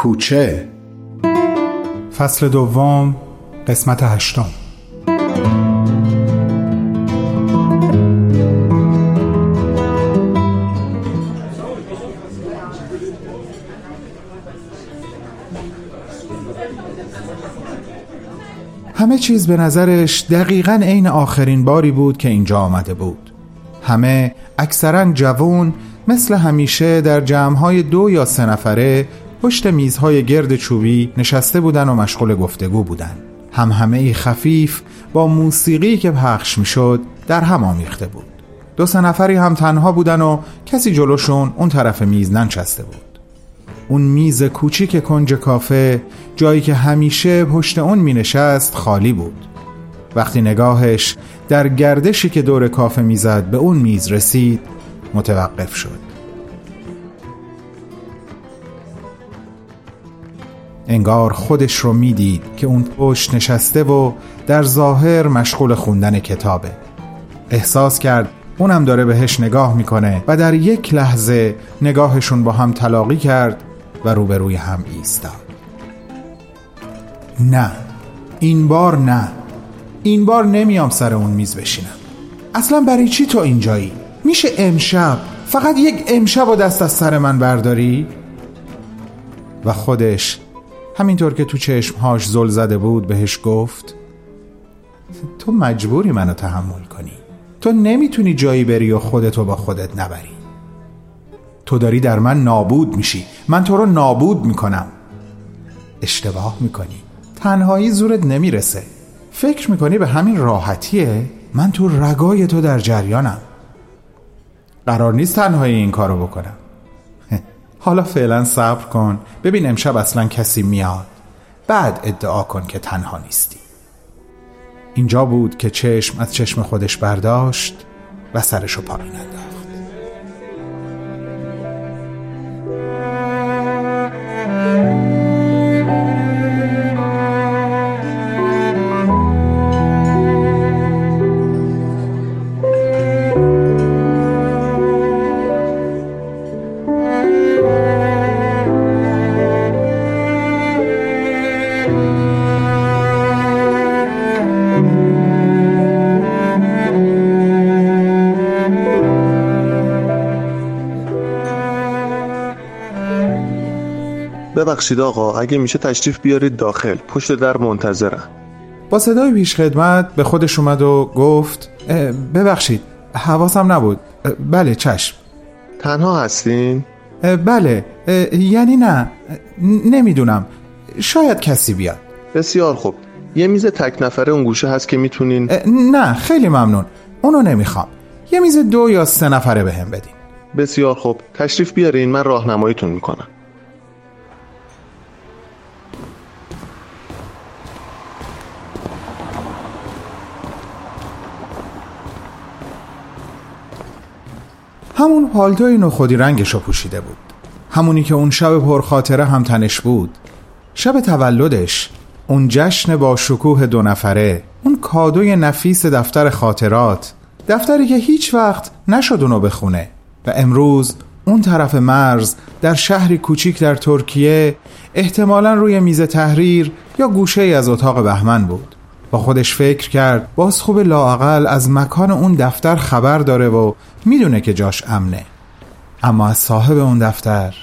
کوچه. فصل دوم قسمت هشتم. همه چیز به نظرش دقیقا عین آخرین باری بود که اینجا آمده بود. همه اکثرا جوون مثل همیشه در جمعهای دو یا سه نفره پشت میزهای گرد چوبی نشسته بودن و مشغول گفتگو بودن. هم همه ای خفیف با موسیقی که پخش می‌شد در هم آمیخته بود. دو سه نفری هم تنها بودن و کسی جلوشون اون طرف میز ننشسته بود. اون میز کوچیک کنج کافه جایی که همیشه پشت اون می نشست خالی بود. وقتی نگاهش در گردشی که دور کافه می‌زد به اون میز رسید متوقف شد. انگار خودش رو می‌دید که اون پشت نشسته و در ظاهر مشغول خوندن کتابه. احساس کرد اونم داره بهش نگاه می‌کنه و در یک لحظه نگاهشون با هم تلاقی کرد و روبروی هم ایستاد. نه این بار نه. این بار نمیام سر اون میز بشینم. اصلا برای چی تو اینجایی؟ میشه امشب؟ فقط یک امشب و دست از سر من برداری؟ و خودش همینطور که تو چشمهاش زل زده بود بهش گفت تو مجبوری منو تحمل کنی. تو نمی‌تونی جایی بری و خودتو با خودت نبری. تو داری در من نابود میشی. من تو رو نابود می‌کنم. اشتباه می‌کنی. تنهایی زورت نمی‌رسه. فکر می‌کنی به همین راحتیه؟ من تو رگای تو در جریانم. قرار نیست تنهایی این کارو بکنم. حالا فعلا صبر کن. ببین امشب اصلا کسی میاد. بعد ادعا کن که تنها نیستی. اینجا بود که چشم از چشم خودش برداشت و سرشو پایین انداخت ببخشید آقا اگه میشه تشریف بیارید داخل. پشت در منتظرم. با صدای پیش خدمت به خودش اومد و گفت ببخشید حواسم نبود. بله چشم. تنها هستین؟ بله یعنی نه نمی‌دونم شاید کسی بیاد. بسیار خوب یه میز تک نفره اون گوشه هست که می‌تونین نه خیلی ممنون اونو نمی‌خوام یه میز دو یا سه نفره بهم به بدین. بسیار خوب تشریف بیارین من راهنماییتون می‌کنم. همون پالتوی نخودی رنگش رو پوشیده بود. همونی که اون شب پرخاطره هم تنش بود. شب تولدش اون جشن با شکوه دو نفره اون کادوی نفیس دفتر خاطرات دفتری که هیچ وقت نشد اونو بخونه. و امروز اون طرف مرز در شهری کوچیک در ترکیه احتمالا روی میز تحریر یا گوشه از اتاق بهمن بود. با خودش فکر کرد باز خوب لاقل از مکان اون دفتر خبر داره و می‌دونه که جاش امنه اما از صاحب اون دفتر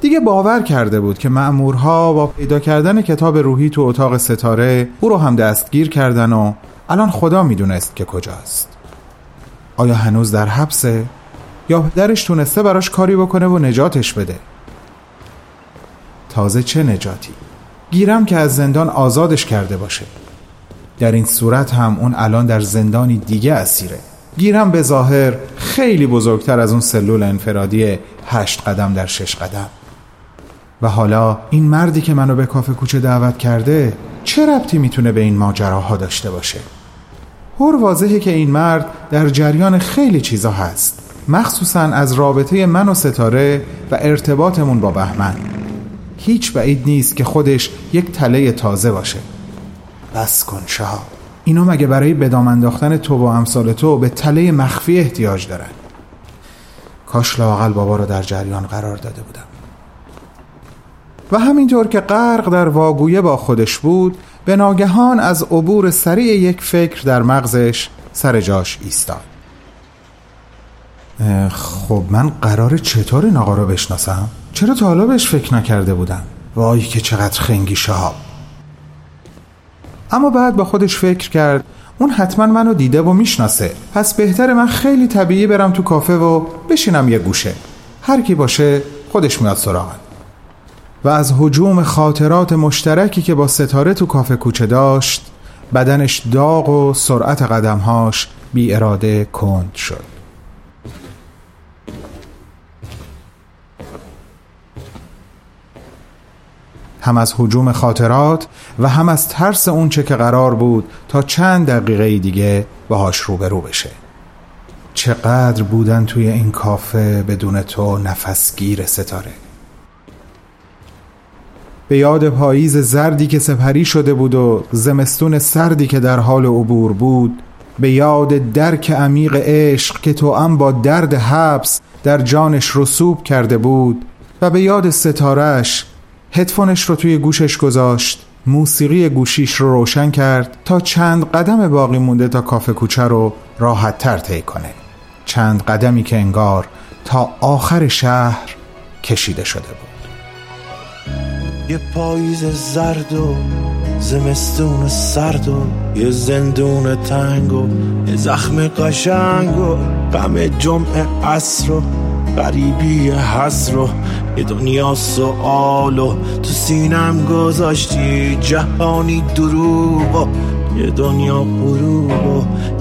دیگه باور کرده بود که مأمورها با پیدا کردن کتاب روحی تو اتاق ستاره او رو هم دستگیر کردن و الان خدا می‌دونست که کجاست آیا هنوز در حبسه؟ یا پدرش تونسته براش کاری بکنه و نجاتش بده؟ تازه چه نجاتی؟ گیرم که از زندان آزادش کرده باشه. در این صورت هم اون الان در زندانی دیگه اسیره. گیرم به ظاهر خیلی بزرگتر از اون سلول انفرادی هشت قدم در شش قدم. و حالا این مردی که منو به کافه کوچه دعوت کرده چه ربطی می‌تونه به این ماجراها داشته باشه؟ پر واضحه که این مرد در جریان خیلی چیزا هست مخصوصا از رابطه من و ستاره و ارتباطمون با بهمن. هیچ بعید نیست که خودش یک تله تازه باشه. بس کن شهاب. اینا مگه برای بدام انداختن تو و امثال تو به تله مخفی احتیاج دارن؟ کاش لاقل بابا رو در جریان قرار داده بودم. و همینطور که غرق در واگویه با خودش بود به ناگهان از عبور سریع یک فکر در مغزش سر جاش ایستاد. خب من قرار چطور این آقا رو بشناسم؟ چرا تا حالا بهش فکر نکرده بودم؟ وای که چقدر خنگی شهاب. اما بعد با خودش فکر کرد اون حتما منو دیده و می‌شناسه. پس بهتر من خیلی طبیعی برم تو کافه و بشینم یه گوشه. هر کی باشه خودش میاد سراغم. و از حجوم خاطرات مشترکی که با ستاره تو کافه کوچه داشت بدنش داغ و سرعت قدمهاش بی اراده کند شد. هم از حجوم خاطرات و هم از ترس اونچه که قرار بود تا چند دقیقه دیگه باهاش روبرو بشه. چقدر بودن توی این کافه بدون تو نفسگیر ستاره. به یاد پاییز زردی که سپری شده بود و زمستون سردی که در حال عبور بود به یاد درک عمیق عشق که تو ام با درد حبس در جانش رسوب کرده بود و به یاد ستارش هدفونش رو توی گوشش گذاشت. موسیقی گوشیش رو روشن کرد تا چند قدم باقی مونده تا کافه کوچه رو راحت تر طی کنه. چند قدمی که انگار تا آخر شهر کشیده شده بود. یه پاییز زرد و زمستون سرد و یه زندون تنگ و یه زخم قشنگ و غم جمعه عصر و غریبی حسر و یه دنیا سوال و تو سینم گذاشتی جهانی دروب و یه دنیا غروب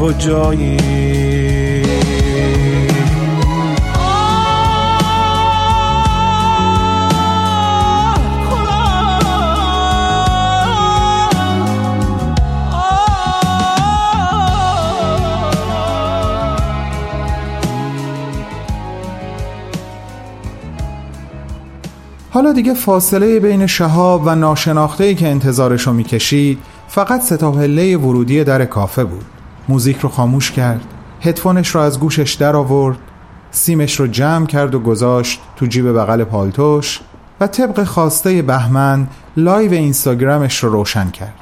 کجایی حالا دیگه فاصله بین شهاب و ناشناخته‌ی که انتظارشو می‌کشید فقط سه تا پله ورودی در کافه بود. موزیک رو خاموش کرد. هدفونش رو از گوشش در آورد. سیمش رو جمع کرد و گذاشت تو جیب بغل پالتوش و طبق خواسته بهمن لایو اینستاگرامش رو روشن کرد.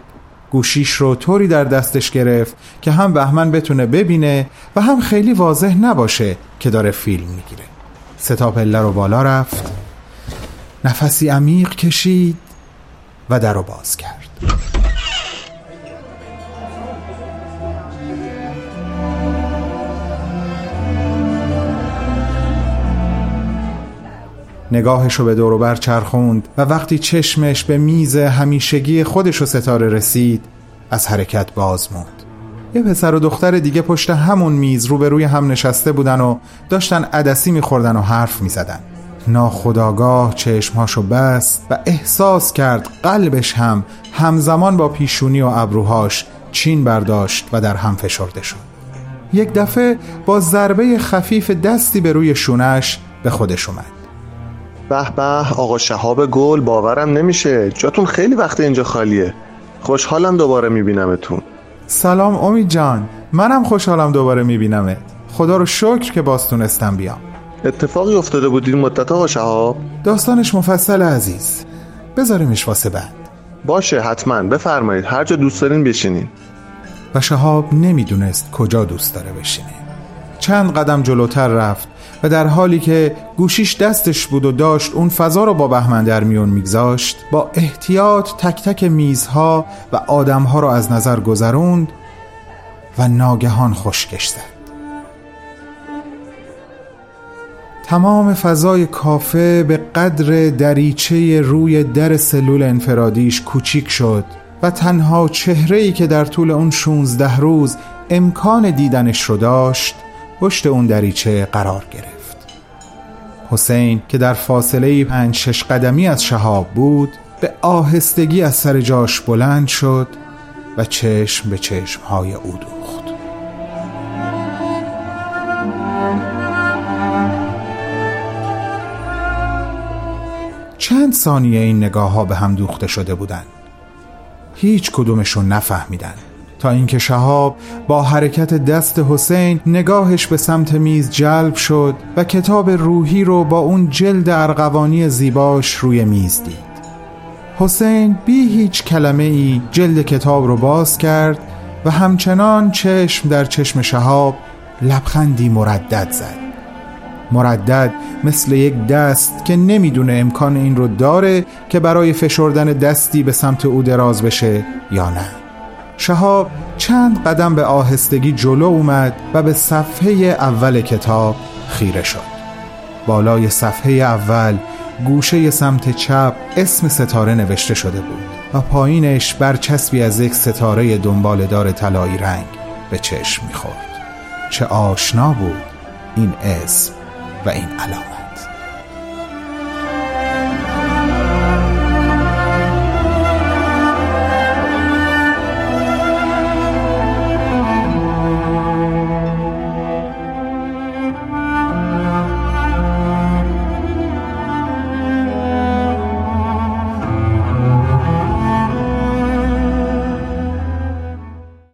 گوشیش رو طوری در دستش گرفت که هم بهمن بتونه ببینه و هم خیلی واضح نباشه که داره فیلم می‌گیره. ستاپله رو بالا رفت نفسی عمیق کشید و در رو باز کرد. نگاهش رو به دوروبر چرخوند و وقتی چشمش به میز همیشگی خودش و ستاره رسید از حرکت باز موند. یه پسر و دختر دیگه پشت همون میز روبروی هم نشسته بودن و داشتن عدسی میخوردن و حرف می‌زدن. ناخداگاه چشمهاشو بست و احساس کرد قلبش هم همزمان با پیشونی و ابروهاش چین برداشت و در هم فشرده شد. یک دفعه با ضربه خفیف دستی به روی شونش به خودش اومد. به به آقا شهاب گل باورم نمیشه. جاتون خیلی وقت اینجا خالیه. خوشحالم دوباره میبینمتون. سلام امید جان. منم خوشحالم دوباره میبینمت. خدا رو شکر که باز تونستم بیام. اتفاقی افتاده بود این مدت آقا شهاب؟ داستانش مفصل عزیز. بذاریمش واسه بعد. باشه حتما. بفرمایید. هر جا دوست دارین بشینین. و شهاب نمی‌دونست کجا دوست داره بشینه. چند قدم جلوتر رفت و در حالی که گوشیش دستش بود و داشت اون فضا رو با بهمن در میون میگذاشت با احتیاط تک تک میزها و آدمها رو از نظر گذروند و ناگهان خشکش زد. تمام فضای کافه به قدر دریچه روی در سلول انفرادیش کوچیک شد و تنها چهره‌ای که در طول اون 16 روز امکان دیدنش رو داشت پشت اون دریچه قرار گرفت. حسین که در فاصله پنج شش قدمی از شهاب بود به آهستگی از سر جاش بلند شد و چشم به چشم های او دوخت. چند ثانیه این نگاه ها به هم دوخته شده بودند. هیچ کدومشون نفهمیدن تا اینکه شهاب با حرکت دست حسین نگاهش به سمت میز جلب شد و کتاب روحی رو با اون جلد ارغوانی زیباش روی میز دید. حسین بی هیچ کلمه ای جلد کتاب رو باز کرد و همچنان چشم در چشم شهاب لبخندی مردد زد. مردد مثل یک دست که نمی‌دونه امکان این رو داره که برای فشردن دستی به سمت او دراز بشه یا نه. شهاب چند قدم به آهستگی جلو اومد و به صفحه اول کتاب خیره شد. بالای صفحه اول گوشه سمت چپ اسم ستاره نوشته شده بود و پایینش برچسبی از یک ستاره دنبالدار طلایی رنگ به چشم می‌خورد. چه آشنا بود این اسم و این علامت.